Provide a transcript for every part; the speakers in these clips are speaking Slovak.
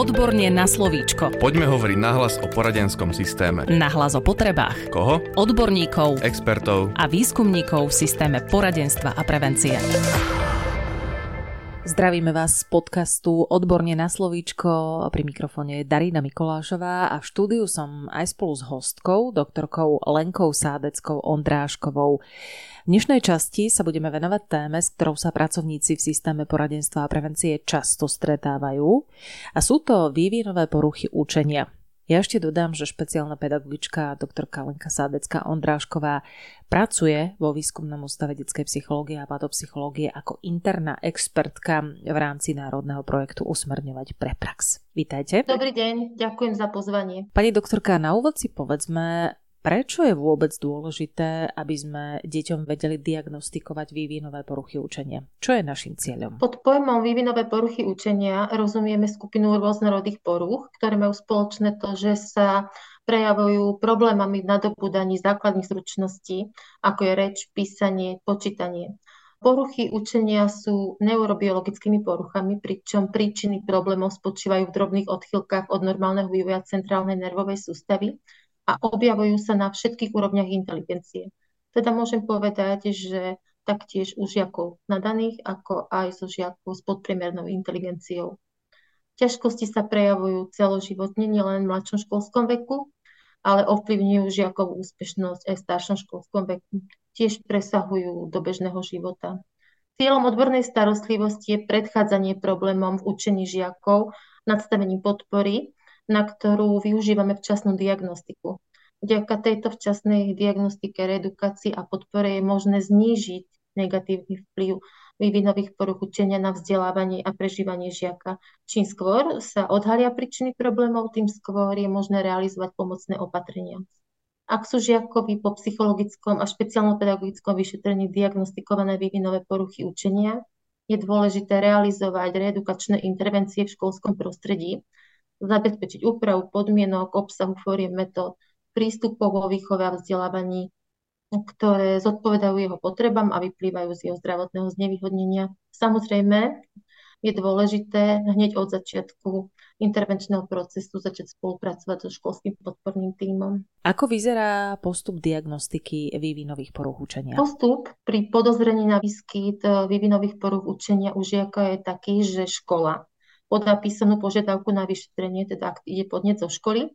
Odborne na slovíčko. Poďme hovoriť nahlas o poradenskom systéme. Nahlas o potrebách. Koho? Odborníkov Expertov. a výskumníkov v systéme poradenstva a prevencie. Zdravíme vás z podcastu Odborne na slovíčko. Pri mikrofóne je Darina Mikolášová a v štúdiu som aj spolu s hostkou, doktorkou Lenkou Sádeckou Ondráškovou. V dnešnej časti sa budeme venovať téme, s ktorou sa pracovníci v systéme poradenstva a prevencie často stretávajú a sú to vývinové poruchy učenia. Ja ešte dodám, že špeciálna pedagogička doktorka Lenka Sádecká Ondrášková pracuje vo výskumnom ústave detskej psychológie a patopsychológie ako interná expertka v rámci národného projektu Usmerňovať pre prax. Vítajte. Dobrý deň, ďakujem za pozvanie. Pani doktorka, na úvod si povedzme, Prečo je vôbec dôležité, aby sme deťom vedeli diagnostikovať vývinové poruchy učenia? Čo je našim cieľom? Pod pojmom vývinové poruchy učenia rozumieme skupinu rôznorodých poruch, ktoré majú spoločné to, že sa prejavujú problémami v nadobúdaní základných zručností, ako je reč, písanie, počítanie. Poruchy učenia sú neurobiologickými poruchami, pričom príčiny problémov spočívajú v drobných odchylkách od normálneho vývoja centrálnej nervovej sústavy, a objavujú sa na všetkých úrovniach inteligencie. Teda môžem povedať, že taktiež u žiakov nadaných, ako aj so žiakov s podpriemernou inteligenciou. Ťažkosti sa prejavujú celoživotne, nielen v mladšom školskom veku, ale ovplyvňujú žiakovú úspešnosť aj v staršom školskom veku. Tiež presahujú do bežného života. Cieľom odbornej starostlivosti je predchádzanie problémom v učení žiakov, nadstavením podpory na ktorú využívame včasnú diagnostiku. Vďaka tejto včasnej diagnostike, reedukácii a podpore je možné znížiť negatívny vplyv vývinových poruch učenia na vzdelávanie a prežívanie žiaka. Čím skôr sa odhalia príčiny problémov, tým skôr je možné realizovať pomocné opatrenia. Ak sú žiakovi po psychologickom a špeciálno-pedagogickom vyšetrení diagnostikované vývinové poruchy učenia, je dôležité realizovať reedukačné intervencie v školskom prostredí, zabezpečiť úpravu podmienok, obsahu fóriem metód, prístupov vo výchove a vzdelávaní, ktoré zodpovedajú jeho potrebám a vyplývajú z jeho zdravotného znevýhodnenia. Samozrejme, je dôležité hneď od začiatku intervenčného procesu začať spolupracovať so školským podporným tímom. Ako vyzerá postup diagnostiky vývinových poruch učenia? Postup pri podozrení na výskyt vývinových poruch učenia u žiaka je taký, že škola podá písomnú požiadavku na vyšetrenie, teda ak ide podnet zo školy.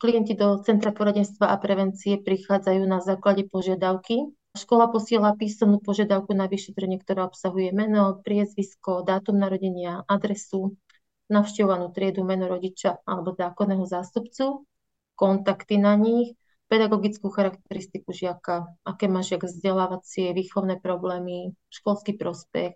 Klienti do Centra poradenstva a prevencie prichádzajú na základe požiadavky. Škola posiela písomnú požiadavku na vyšetrenie, ktorá obsahuje meno, priezvisko, dátum narodenia, adresu, navštevovanú triedu, meno rodiča alebo zákonného zástupcu, kontakty na nich, pedagogickú charakteristiku žiaka, aké má žiak vzdelávacie, výchovné problémy, školský prospech,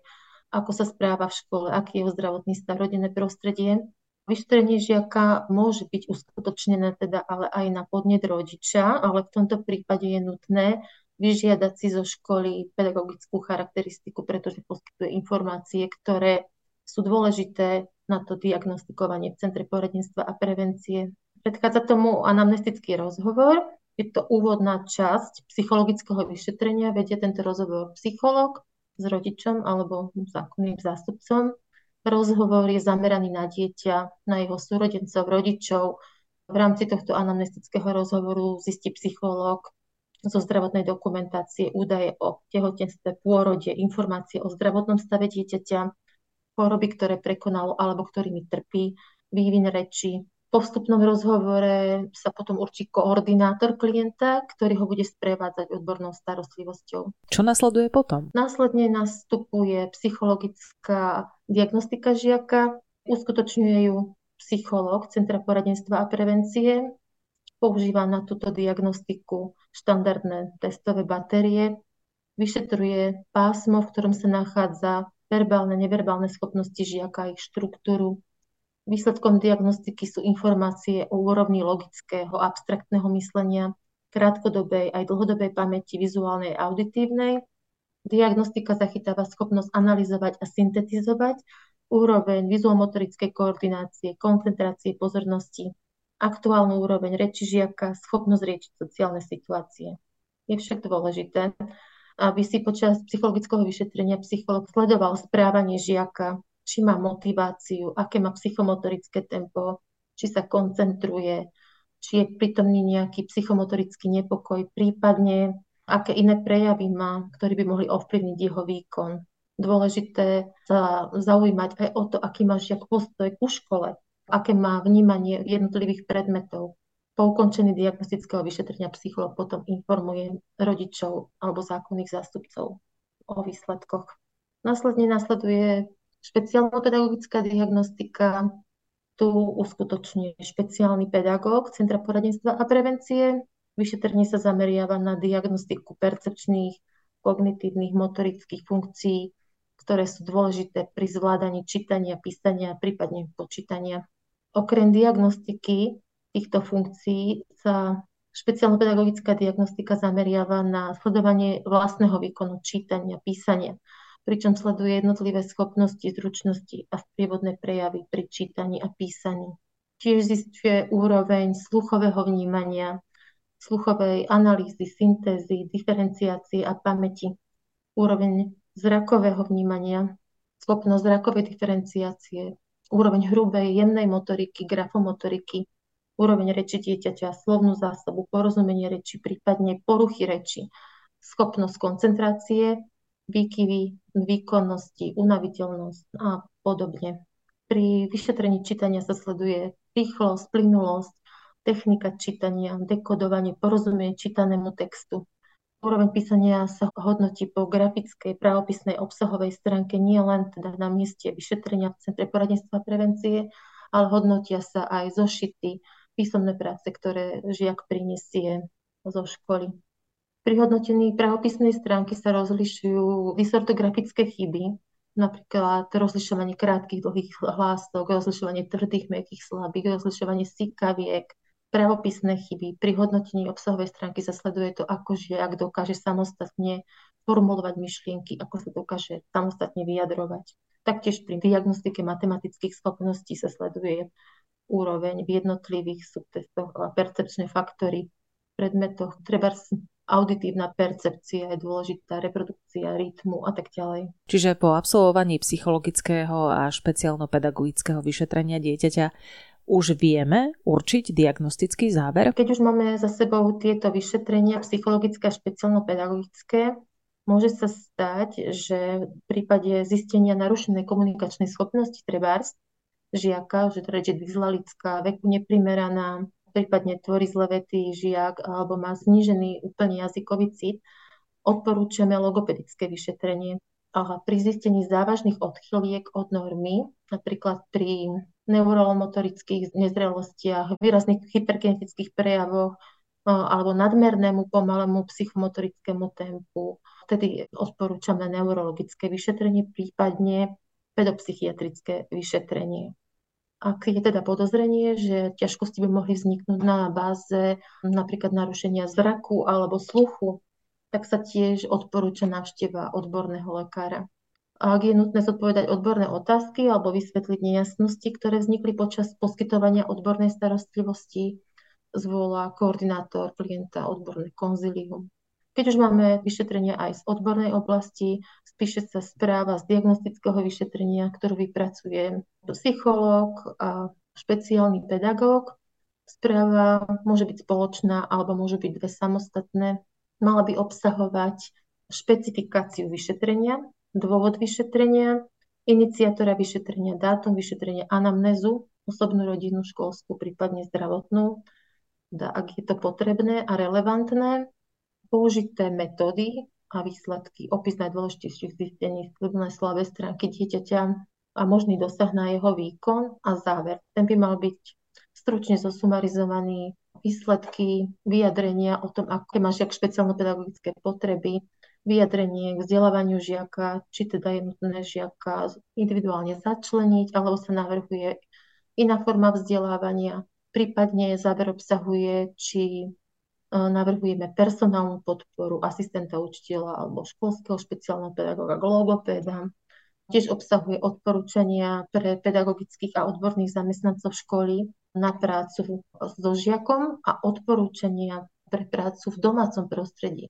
ako sa správa v škole, aký je jeho zdravotný stav, rodinné prostredie. Vyšetrenie žiaka môže byť uskutočnené teda ale aj na podnet rodiča, ale v tomto prípade je nutné vyžiadať si zo školy pedagogickú charakteristiku, pretože poskytuje informácie, ktoré sú dôležité na to diagnostikovanie v Centre poradenstva a prevencie. Predchádza tomu anamnestický rozhovor, je to úvodná časť psychologického vyšetrenia, vedie tento rozhovor psycholog, s rodičom alebo zákonným zástupcom. Rozhovor je zameraný na dieťa, na jeho súrodencov, rodičov. V rámci tohto anamnestického rozhovoru zistí psychológ zo zdravotnej dokumentácie údaje o tehotenstve, pôrode, informácie o zdravotnom stave dieťaťa, choroby, ktoré prekonalo alebo ktorými trpí, vývin reči, po vstupnom rozhovore sa potom určí koordinátor klienta, ktorý ho bude sprevádzať odbornou starostlivosťou. Čo nasleduje potom? Následne nastupuje psychologická diagnostika žiaka, uskutočňuje ju psychológ Centra poradenstva a prevencie, používa na túto diagnostiku štandardné testové batérie, vyšetruje pásmo, v ktorom sa nachádza verbálne, neverbálne schopnosti žiaka, ich štruktúru, Výsledkom diagnostiky sú informácie o úrovni logického, abstraktného myslenia, krátkodobej aj dlhodobej pamäti vizuálnej a auditívnej. Diagnostika zachytáva schopnosť analyzovať a syntetizovať úroveň vizuomotorickej koordinácie, koncentrácie pozornosti, aktuálnu úroveň reči žiaka, schopnosť riečiť sociálne situácie. Je však dôležité, aby si počas psychologického vyšetrenia psycholog sledoval správanie žiaka či má motiváciu, aké má psychomotorické tempo, či sa koncentruje, či je prítomný nejaký psychomotorický nepokoj, prípadne aké iné prejavy má, ktoré by mohli ovplyvniť jeho výkon. Dôležité sa zaujímať aj o to, aký má žiak postoj ku škole, aké má vnímanie jednotlivých predmetov. Po ukončení diagnostického vyšetrenia psycholog potom informuje rodičov alebo zákonných zástupcov o výsledkoch. Následne nasleduje špeciálno-pedagogická diagnostika. Tu uskutočňuje špeciálny pedagóg Centra poradenstva a prevencie. Vyšetrenie sa zameriava na diagnostiku percepčných, kognitívnych, motorických funkcií, ktoré sú dôležité pri zvládaní čítania, písania, prípadne počítania. Okrem diagnostiky týchto funkcií sa špeciálno-pedagogická diagnostika zameriava na sledovanie vlastného výkonu čítania, písania, pričom sleduje jednotlivé schopnosti, zručnosti a sprievodné prejavy pri čítaní a písaní. Tiež zistuje úroveň sluchového vnímania, sluchovej analýzy, syntézy, diferenciácie a pamäti, úroveň zrakového vnímania, schopnosť zrakovej diferenciácie, úroveň hrubej, jemnej motoriky, grafomotoriky, úroveň reči dieťaťa, slovnú zásobu, porozumenie reči, prípadne poruchy reči, schopnosť koncentrácie, výkyvy výkonnosti, unaviteľnosť a podobne. Pri vyšetrení čítania sa sleduje rýchlosť, plynulosť, technika čítania, dekodovanie, porozumenie čítanému textu. Úroveň písania sa hodnotí po grafickej, právopisnej, obsahovej stránke nie len teda na mieste vyšetrenia v Centre poradenstva a prevencie, ale hodnotia sa aj zošity, písomné práce, ktoré žiak prinesie zo školy. Pri hodnotení pravopisnej stránky sa rozlišujú dysortografické chyby, napríklad rozlišovanie krátkých, dlhých hlások, rozlišovanie tvrdých, mekých slabých, rozlišovanie sikaviek, pravopisné chyby. Pri hodnotení obsahovej stránky sa sleduje to, ako žiak dokáže samostatne formulovať myšlienky, ako sa dokáže samostatne vyjadrovať. Taktiež pri diagnostike matematických schopností sa sleduje úroveň v jednotlivých subtestoch a percepčné faktory predmetoch. Treba auditívna percepcia je dôležitá, reprodukcia rytmu a tak ďalej. Čiže po absolvovaní psychologického a špeciálno-pedagogického vyšetrenia dieťaťa už vieme určiť diagnostický záver? Keď už máme za sebou tieto vyšetrenia psychologické a špeciálno-pedagogické, môže sa stať, že v prípade zistenia narušenej komunikačnej schopnosti trebárs žiaka, že reč je dyslelická, veku neprimeraná, prípadne tvorí zle vety žiak alebo má znížený úplne jazykový cit, odporúčame logopedické vyšetrenie. A pri zistení závažných odchyliek od normy, napríklad pri neuromotorických nezrelostiach, výrazných hyperkinetických prejavoch alebo nadmernému pomalému psychomotorickému tempu, vtedy odporúčame neurologické vyšetrenie, prípadne pedopsychiatrické vyšetrenie. Ak je teda podozrenie, že ťažkosti by mohli vzniknúť na báze napríklad narušenia zraku alebo sluchu, tak sa tiež odporúča návšteva odborného lekára. A ak je nutné zodpovedať odborné otázky alebo vysvetliť nejasnosti, ktoré vznikli počas poskytovania odbornej starostlivosti, zvolá koordinátor klienta odborné konzilium. Keď už máme vyšetrenia aj z odbornej oblasti, spíše sa správa z diagnostického vyšetrenia, ktorú vypracuje psychológ a špeciálny pedagóg. Správa môže byť spoločná alebo môžu byť dve samostatné. Mala by obsahovať špecifikáciu vyšetrenia, dôvod vyšetrenia, iniciátora vyšetrenia, dátum vyšetrenia, anamnézu, osobnú rodinu, školskú, prípadne zdravotnú, ak je to potrebné a relevantné, použité metódy a výsledky, opis najdôležitejších zistení, silné slabé stránky dieťaťa a možný dosah na jeho výkon a záver. Ten by mal byť stručne zosumarizovaný, výsledky, vyjadrenia o tom, aké má žiak špeciálno-pedagogické potreby, vyjadrenie k vzdelávaniu žiaka, či teda je nutné žiaka individuálne začleniť, alebo sa navrhuje iná forma vzdelávania, prípadne záver obsahuje, či navrhujeme personálnu podporu asistenta učiteľa alebo školského špeciálneho pedagóga, logopéda. Tiež obsahuje odporúčania pre pedagogických a odborných zamestnancov školy na prácu so žiakom a odporúčania pre prácu v domácom prostredí.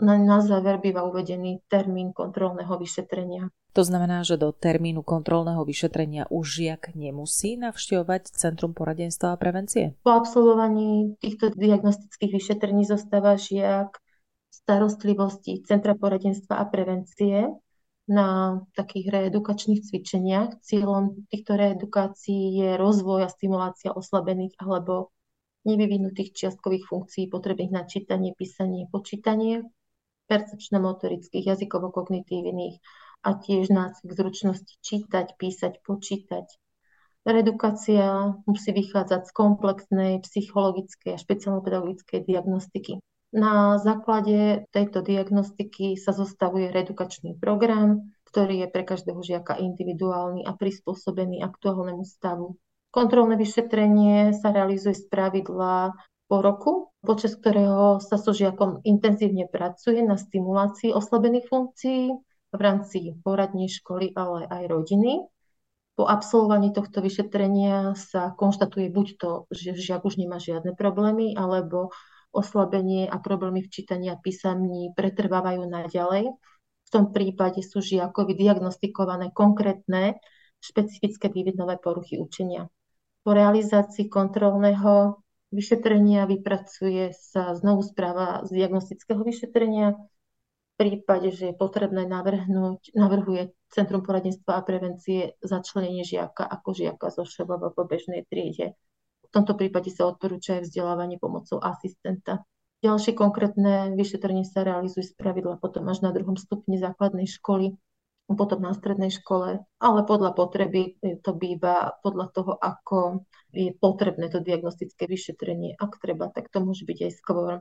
Na, na záver býva uvedený termín kontrolného vyšetrenia. To znamená, že do termínu kontrolného vyšetrenia už žiak nemusí navštevovať Centrum poradenstva a prevencie? Po absolvovaní týchto diagnostických vyšetrení zostáva žiak starostlivosti Centra poradenstva a prevencie na takých reedukačných cvičeniach. Cieľom týchto reedukácií je rozvoj a stimulácia oslabených alebo nevyvinutých čiastkových funkcií potrebných na čítanie, písanie, počítanie, percepčno-motorických, jazykovo-kognitívnych a tiež nácvik zručnosti čítať, písať, počítať. Redukácia musí vychádzať z komplexnej psychologickej a špeciálno-pedagogickej diagnostiky. Na základe tejto diagnostiky sa zostavuje redukačný program, ktorý je pre každého žiaka individuálny a prispôsobený aktuálnemu stavu. Kontrolné vyšetrenie sa realizuje z pravidla po roku, počas ktorého sa so žiakom intenzívne pracuje na stimulácii oslabených funkcií v rámci poradnej školy, ale aj rodiny. Po absolvovaní tohto vyšetrenia sa konštatuje buď to, že žiak už nemá žiadne problémy, alebo oslabenie a problémy v čítaní a písaní pretrvávajú naďalej. V tom prípade sú žiakovi diagnostikované konkrétne špecifické vývinové poruchy učenia. Po realizácii kontrolného vyšetrenia vypracuje sa znovu správa z diagnostického vyšetrenia. V prípade, že je potrebné navrhnúť, navrhuje Centrum poradenstva a prevencie začlenenie žiaka ako žiaka zo ŠBV po bežnej triede v tomto prípade sa odporúča aj vzdelávanie pomocou asistenta. Ďalšie konkrétne vyšetrenie sa realizuje z pravidla potom až na druhom stupni základnej školy, potom na strednej škole, ale podľa potreby to býva podľa toho, ako je potrebné to diagnostické vyšetrenie. Ak treba, tak to môže byť aj skôr.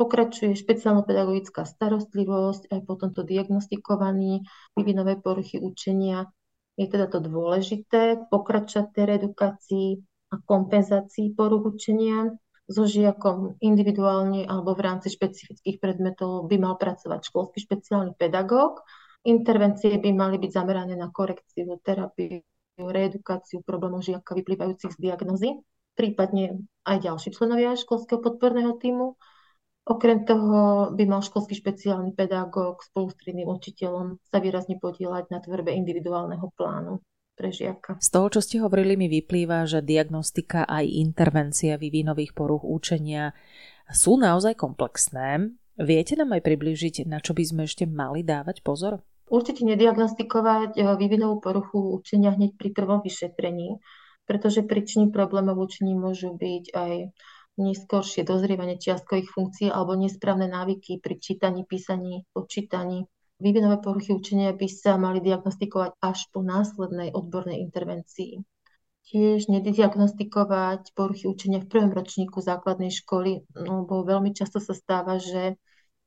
Pokračuje špeciálno-pedagogická starostlivosť, aj po tomto diagnostikovaní vývinové poruchy učenia. Je teda to dôležité pokračovať tej redukácii, a kompenzácií poruch učenia. So žiakom individuálne alebo v rámci špecifických predmetov by mal pracovať školský špeciálny pedagóg. Intervencie by mali byť zamerané na korekciu, terapiu, reedukáciu problémov žiaka vyplývajúcich z diagnozy, prípadne aj ďalší členovia školského podporného týmu. Okrem toho by mal školský špeciálny pedagóg spolu s triednym učiteľom sa výrazne podielať na tvorbe individuálneho plánu pre žiaka. Z toho, čo ste hovorili, mi vyplýva, že diagnostika aj intervencia vývinových poruch učenia sú naozaj komplexné. Viete nám aj približiť, na čo by sme ešte mali dávať pozor? Určite nediagnostikovať eh, vývinovú poruchu učenia hneď pri prvom vyšetrení, pretože príčiny problémov učení môžu byť aj neskôršie dozrievanie čiastkových funkcií alebo nesprávne návyky pri čítaní, písaní, počítaní, Vývinové poruchy učenia by sa mali diagnostikovať až po následnej odbornej intervencii. Tiež nediagnostikovať poruchy učenia v prvom ročníku základnej školy, lebo veľmi často sa stáva, že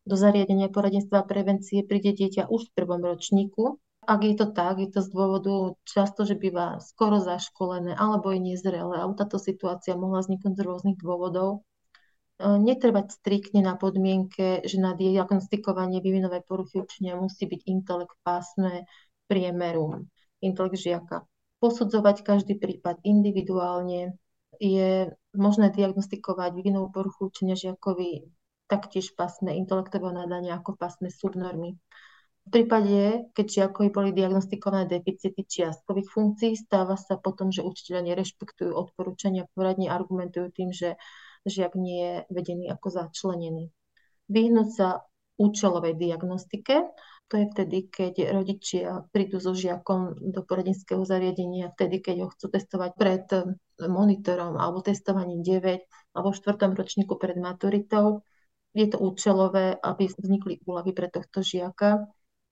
do zariadenia poradenstva a prevencie príde dieťa už v prvom ročníku. Ak je to tak, je to z dôvodu často, že býva skoro zaškolené alebo je nezrelé, alebo táto situácia mohla vzniknúť z rôznych dôvodov netrvať striktne na podmienke, že na diagnostikovanie vývinovej poruchy učenia musí byť intelekt pásme priemeru, intelekt žiaka. Posudzovať každý prípad individuálne. Je možné diagnostikovať vývinovú poruchu učenia žiakovi taktiež pásme intelektového nadania ako pásme subnormy. V prípade, keď žiakovi boli diagnostikované deficity čiastkových funkcií, stáva sa potom, že učiteľia nerešpektujú odporúčania, poradne argumentujú tým, že žiak nie je vedený ako začlenený. Vyhnúť sa účelovej diagnostike, to je vtedy, keď rodičia prídu so žiakom do poradenského zariadenia, vtedy, keď ho chcú testovať pred monitorom alebo testovaním 9 alebo v 4. ročníku pred maturitou. Je to účelové, aby vznikli úlavy pre tohto žiaka.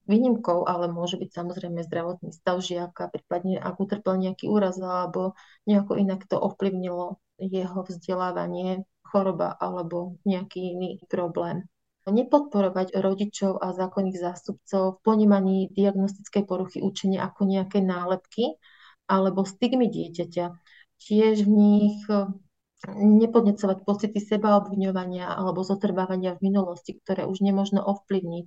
Výnimkou ale môže byť samozrejme zdravotný stav žiaka, prípadne ak utrpel nejaký úraz alebo nejako inak to ovplyvnilo jeho vzdelávanie, choroba alebo nejaký iný problém. Nepodporovať rodičov a zákonných zástupcov v ponímaní diagnostickej poruchy učenia ako nejaké nálepky alebo stigmy dieťaťa. Tiež v nich nepodnecovať pocity seba obviňovania alebo zotrvávania v minulosti, ktoré už nemožno ovplyvniť.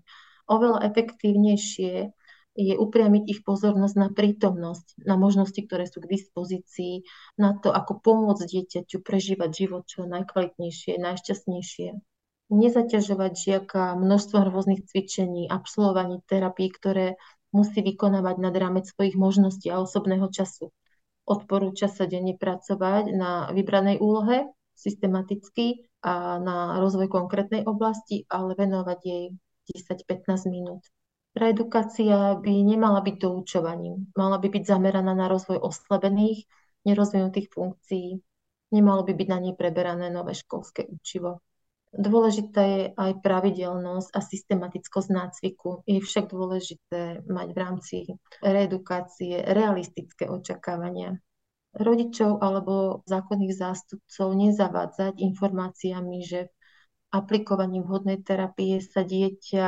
Oveľa efektívnejšie je upriamiť ich pozornosť na prítomnosť, na možnosti, ktoré sú k dispozícii, na to, ako pomôcť dieťaťu prežívať život čo najkvalitnejšie, najšťastnejšie. nezaťažovať žiaka množstvom rôznych cvičení, absolvovaní terapií, ktoré musí vykonávať nad rámec svojich možností a osobného času. Odporúča sa denne pracovať na vybranej úlohe systematicky a na rozvoj konkrétnej oblasti, ale venovať jej 10-15 minút. Reedukácia by nemala byť doučovaním. Mala by byť zameraná na rozvoj oslabených, nerozvinutých funkcií. Nemalo by byť na nej preberané nové školské učivo. Dôležitá je aj pravidelnosť a systematickosť nácviku. Je však dôležité mať v rámci reedukácie realistické očakávania. Rodičov alebo zákonných zástupcov nezavádzať informáciami, že aplikovaním vhodnej terapie sa dieťa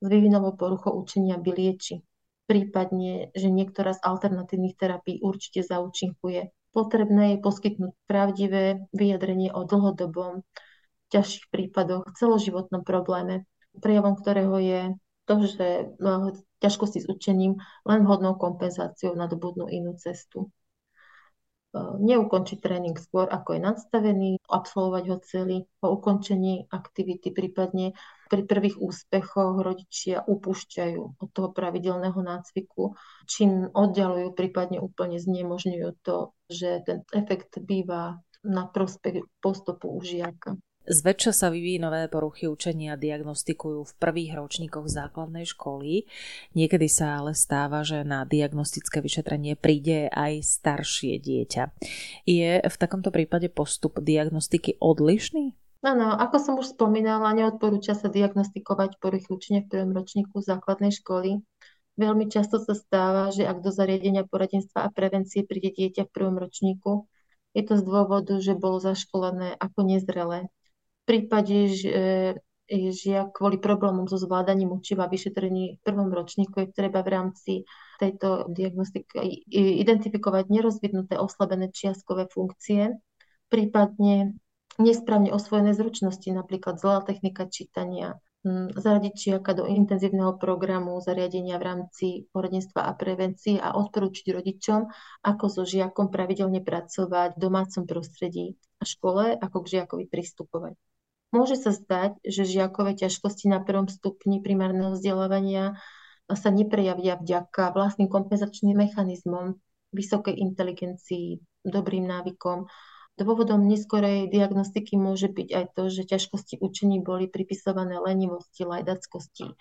s vývinovou poruchou učenia vylieči. Prípadne, že niektorá z alternatívnych terapií určite zaučinkuje. Potrebné je poskytnúť pravdivé vyjadrenie o dlhodobom ťažších prípadoch, celoživotnom probléme, prejavom ktorého je to, že no, ťažkosti s učením len vhodnou kompenzáciou nadobudnú inú cestu. E, neukončiť tréning skôr, ako je nadstavený, absolvovať ho celý po ukončení aktivity, prípadne pri prvých úspechoch rodičia upúšťajú od toho pravidelného nácviku, čím oddialujú, prípadne úplne znemožňujú to, že ten efekt býva na prospech postupu u žiaka. Zväčša sa vývinové poruchy učenia diagnostikujú v prvých ročníkoch základnej školy. Niekedy sa ale stáva, že na diagnostické vyšetrenie príde aj staršie dieťa. Je v takomto prípade postup diagnostiky odlišný? Áno, ako som už spomínala, neodporúča sa diagnostikovať poruchy učenia v prvom ročníku základnej školy. Veľmi často sa stáva, že ak do zariadenia poradenstva a prevencie príde dieťa v prvom ročníku, je to z dôvodu, že bolo zaškolené ako nezrelé prípade, že žiak kvôli problémom so zvládaním učiva vyšetrení v prvom ročníku je treba v rámci tejto diagnostiky identifikovať nerozvinuté oslabené čiastkové funkcie, prípadne nesprávne osvojené zručnosti, napríklad zlá technika čítania, zaradiť žiaka do intenzívneho programu zariadenia v rámci poradenstva a prevencie a odporúčiť rodičom, ako so žiakom pravidelne pracovať v domácom prostredí a škole, ako k žiakovi pristupovať. Môže sa zdať, že žiakové ťažkosti na prvom stupni primárneho vzdelávania sa neprejavia vďaka vlastným kompenzačným mechanizmom, vysokej inteligencii, dobrým návykom. Dôvodom neskorej diagnostiky môže byť aj to, že ťažkosti učení boli pripisované lenivosti, lajdackosti,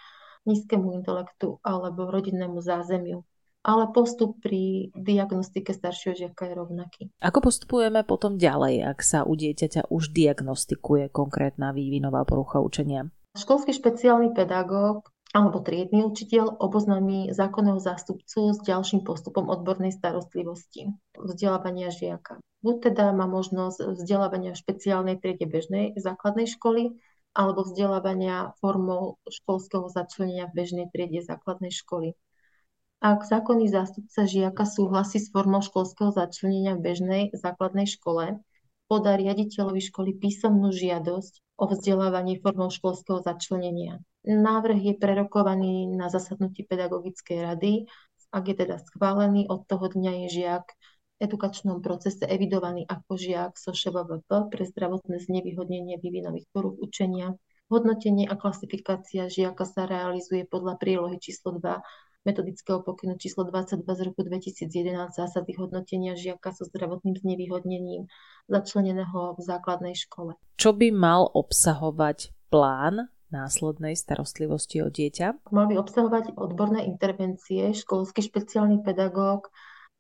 nízkemu intelektu alebo rodinnému zázemiu ale postup pri diagnostike staršieho žiaka je rovnaký. Ako postupujeme potom ďalej, ak sa u dieťaťa už diagnostikuje konkrétna vývinová porucha učenia? Školský špeciálny pedagóg alebo triedny učiteľ oboznámi zákonného zástupcu s ďalším postupom odbornej starostlivosti vzdelávania žiaka. Buď teda má možnosť vzdelávania v špeciálnej triede bežnej základnej školy, alebo vzdelávania formou školského začlenia v bežnej triede základnej školy. Ak zákonný zástupca žiaka súhlasí s formou školského začlenenia v bežnej základnej škole, podá riaditeľovi školy písomnú žiadosť o vzdelávanie formou školského začlenenia. Návrh je prerokovaný na zasadnutí pedagogickej rady. Ak je teda schválený, od toho dňa je žiak v edukačnom procese evidovaný ako žiak so ŠVVP pre zdravotné znevýhodnenie vývinových porúch učenia. Hodnotenie a klasifikácia žiaka sa realizuje podľa prílohy číslo 2 metodického pokynu číslo 22 z roku 2011 zásady hodnotenia žiaka so zdravotným znevýhodnením začleneného v základnej škole. Čo by mal obsahovať plán následnej starostlivosti o dieťa? Mal by obsahovať odborné intervencie, školský špeciálny pedagóg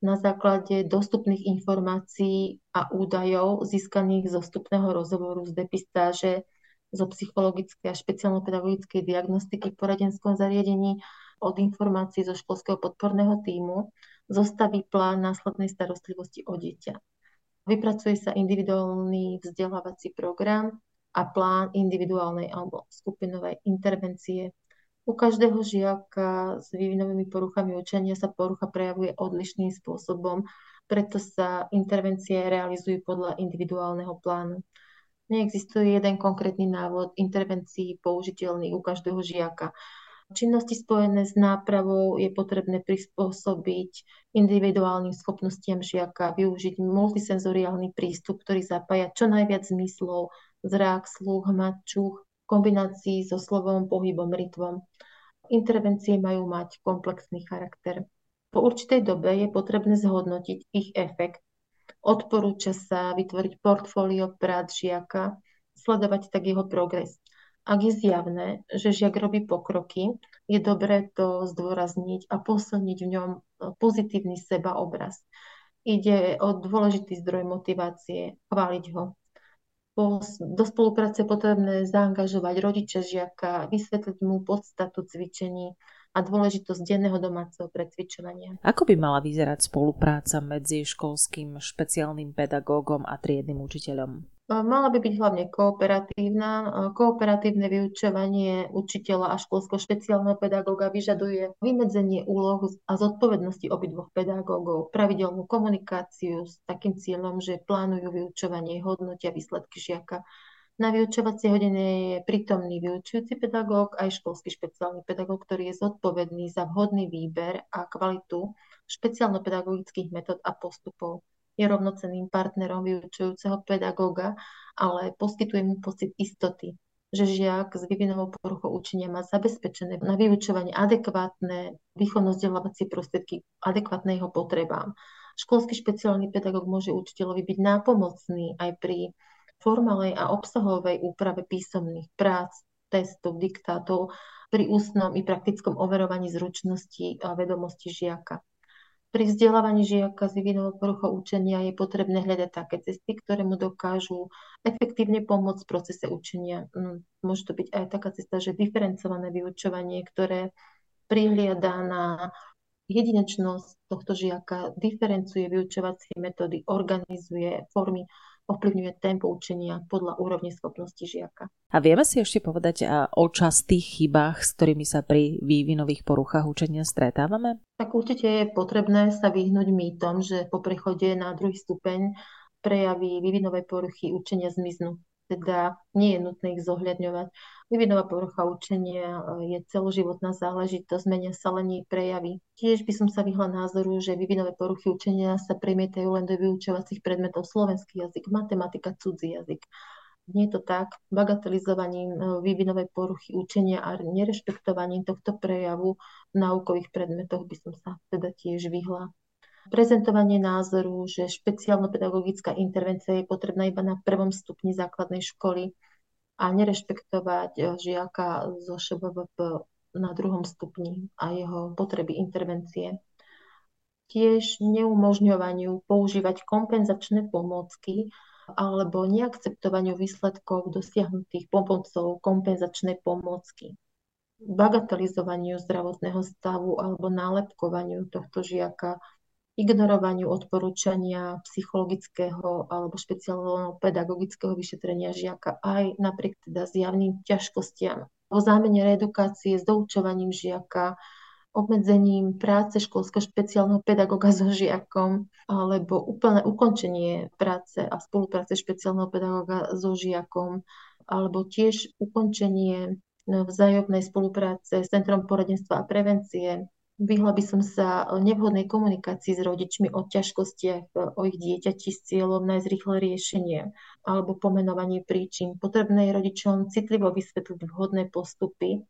na základe dostupných informácií a údajov získaných zo vstupného rozhovoru z depistáže zo psychologickej a špeciálno-pedagogickej diagnostiky v poradenskom zariadení od informácií zo školského podporného týmu zostaví plán následnej starostlivosti o dieťa. Vypracuje sa individuálny vzdelávací program a plán individuálnej alebo skupinovej intervencie. U každého žiaka s vývinovými poruchami učenia sa porucha prejavuje odlišným spôsobom, preto sa intervencie realizujú podľa individuálneho plánu. Neexistuje jeden konkrétny návod intervencií použiteľný u každého žiaka. Činnosti spojené s nápravou je potrebné prispôsobiť individuálnym schopnostiam žiaka, využiť multisenzoriálny prístup, ktorý zapája čo najviac zmyslov, zrák, sluch, hmat, v kombinácii so slovom, pohybom, rytvom. Intervencie majú mať komplexný charakter. Po určitej dobe je potrebné zhodnotiť ich efekt. Odporúča sa vytvoriť portfólio prác žiaka, sledovať tak jeho progres. Ak je zjavné, že žiak robí pokroky, je dobré to zdôrazniť a posilniť v ňom pozitívny sebaobraz. Ide o dôležitý zdroj motivácie, chváliť ho. Po, do spolupráce je potrebné zaangažovať rodiča žiaka, vysvetliť mu podstatu cvičení a dôležitosť denného domáceho precvičovania. Ako by mala vyzerať spolupráca medzi školským špeciálnym pedagógom a triednym učiteľom? Mala by byť hlavne kooperatívna. Kooperatívne vyučovanie učiteľa a školského špeciálneho pedagóga vyžaduje vymedzenie úloh a zodpovednosti obidvoch pedagógov, pravidelnú komunikáciu s takým cieľom, že plánujú vyučovanie, hodnotia výsledky žiaka. Na vyučovacej hodine je prítomný vyučujúci pedagóg aj školský špeciálny pedagóg, ktorý je zodpovedný za vhodný výber a kvalitu špeciálno-pedagogických metód a postupov je rovnocenným partnerom vyučujúceho pedagóga, ale poskytuje mu pocit istoty, že žiak s vývinovou poruchou učenia má zabezpečené na vyučovanie adekvátne výchovno-vzdelávacie prostriedky adekvátne jeho potrebám. Školský špeciálny pedagóg môže učiteľovi byť nápomocný aj pri formálnej a obsahovej úprave písomných prác, testov, diktátov, pri ústnom i praktickom overovaní zručností a vedomosti žiaka. Pri vzdelávaní žiaka s vývinovou poruchou učenia je potrebné hľadať také cesty, ktoré mu dokážu efektívne pomôcť v procese učenia. Mm, môže to byť aj taká cesta, že diferencované vyučovanie, ktoré prihliada na jedinečnosť tohto žiaka, diferencuje vyučovacie metódy, organizuje formy ovplyvňuje tempo učenia podľa úrovne schopnosti žiaka. A vieme si ešte povedať o častých chybách, s ktorými sa pri vývinových poruchách učenia stretávame? Tak určite je potrebné sa vyhnúť mýtom, že po prechode na druhý stupeň prejavy vývinovej poruchy učenia zmiznú teda nie je nutné ich zohľadňovať. Vyvinová porucha učenia e, je celoživotná záležitosť, menia sa len jej prejavy. Tiež by som sa vyhla názoru, že vyvinové poruchy učenia sa premietajú len do vyučovacích predmetov slovenský jazyk, matematika, cudzí jazyk. Nie je to tak. Bagatelizovaním vývinovej poruchy učenia a nerešpektovaním tohto prejavu v náukových predmetoch by som sa teda tiež vyhla prezentovanie názoru, že špeciálno-pedagogická intervencia je potrebná iba na prvom stupni základnej školy a nerešpektovať eh, žiaka zo ŠBVP na druhom stupni a jeho potreby intervencie. Tiež neumožňovaniu používať kompenzačné pomôcky alebo neakceptovaniu výsledkov dosiahnutých pomocou kompenzačnej pomôcky bagatelizovaniu zdravotného stavu alebo nálepkovaniu tohto žiaka ignorovaniu odporúčania psychologického alebo špeciálneho pedagogického vyšetrenia žiaka aj napriek teda zjavným ťažkostiam. O zámene reedukácie s doučovaním žiaka, obmedzením práce školského špeciálneho pedagoga so žiakom alebo úplné ukončenie práce a spolupráce špeciálneho pedagoga so žiakom alebo tiež ukončenie vzájomnej spolupráce s Centrom poradenstva a prevencie Vyhla by som sa nevhodnej komunikácii s rodičmi o ťažkostiach o ich dieťati s cieľom nájsť rýchle riešenie alebo pomenovanie príčin. Potrebné je rodičom citlivo vysvetliť vhodné postupy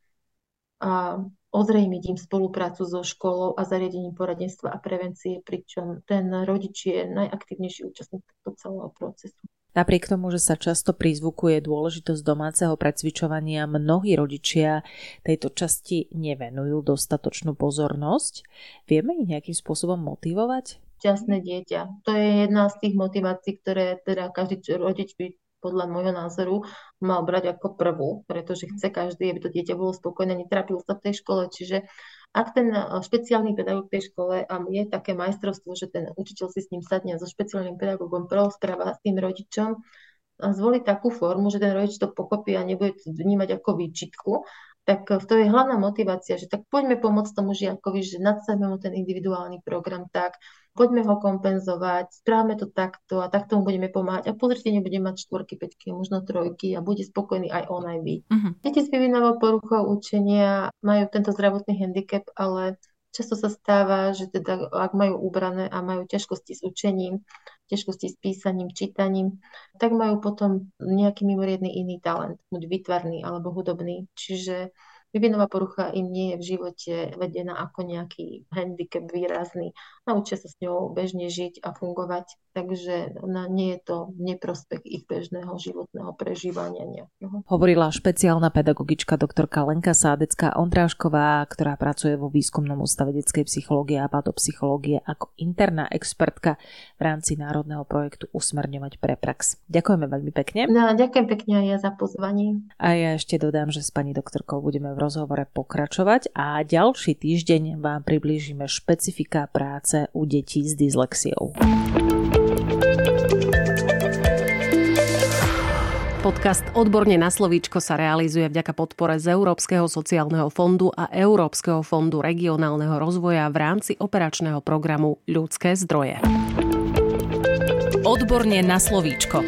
a ozrejmiť im spoluprácu so školou a zariadením poradenstva a prevencie, pričom ten rodič je najaktívnejší účastník tohto celého procesu. Napriek tomu, že sa často prizvukuje dôležitosť domáceho precvičovania, mnohí rodičia tejto časti nevenujú dostatočnú pozornosť. Vieme ich nejakým spôsobom motivovať? Šťastné dieťa. To je jedna z tých motivácií, ktoré teda každý rodič by podľa môjho názoru mal brať ako prvú, pretože chce každý, aby to dieťa bolo spokojné, netrapilo sa v tej škole. Čiže ak ten eh, špeciálny pedagóg tej škole a je také majstrovstvo, že ten učiteľ si s ním sadne so špeciálnym pedagógom porozpráva s tým rodičom, a zvolí takú formu, že ten rodič to pokopí a nebude to vnímať ako výčitku, tak to je hlavná motivácia, že tak poďme pomôcť tomu žiakovi, že nadsajme mu ten individuálny program tak, poďme ho kompenzovať, správame to takto a takto mu budeme pomáhať a pozrite, nebudeme mať štvorky, peťky, možno trojky a bude spokojný aj on, aj vy. Uh-huh. Deti s vyvinovou poruchou učenia majú tento zdravotný handicap, ale často sa stáva, že teda ak majú ubrané a majú ťažkosti s učením, ťažkosti s písaním, čítaním, tak majú potom nejaký mimoriadný iný talent, buď vytvarný alebo hudobný. Čiže Vývinová porucha im nie je v živote vedená ako nejaký handicap výrazný. Naučia sa s ňou bežne žiť a fungovať, takže ona nie je to neprospech ich bežného životného prežívania nejakého. Hovorila špeciálna pedagogička doktorka Lenka Sádecká Ondrášková, ktorá pracuje vo výskumnom ústave detskej psychológie a patopsychológie ako interná expertka v rámci národného projektu Usmerňovať pre prax. Ďakujeme veľmi pekne. No, ďakujem pekne aj ja za pozvanie. A ja ešte dodám, že s pani doktorkou budeme v rozhovore pokračovať a ďalší týždeň vám priblížime špecifika práce u detí s dyslexiou. Podcast Odborne na slovíčko sa realizuje vďaka podpore z Európskeho sociálneho fondu a Európskeho fondu regionálneho rozvoja v rámci operačného programu Ľudské zdroje. Odborne na slovíčko.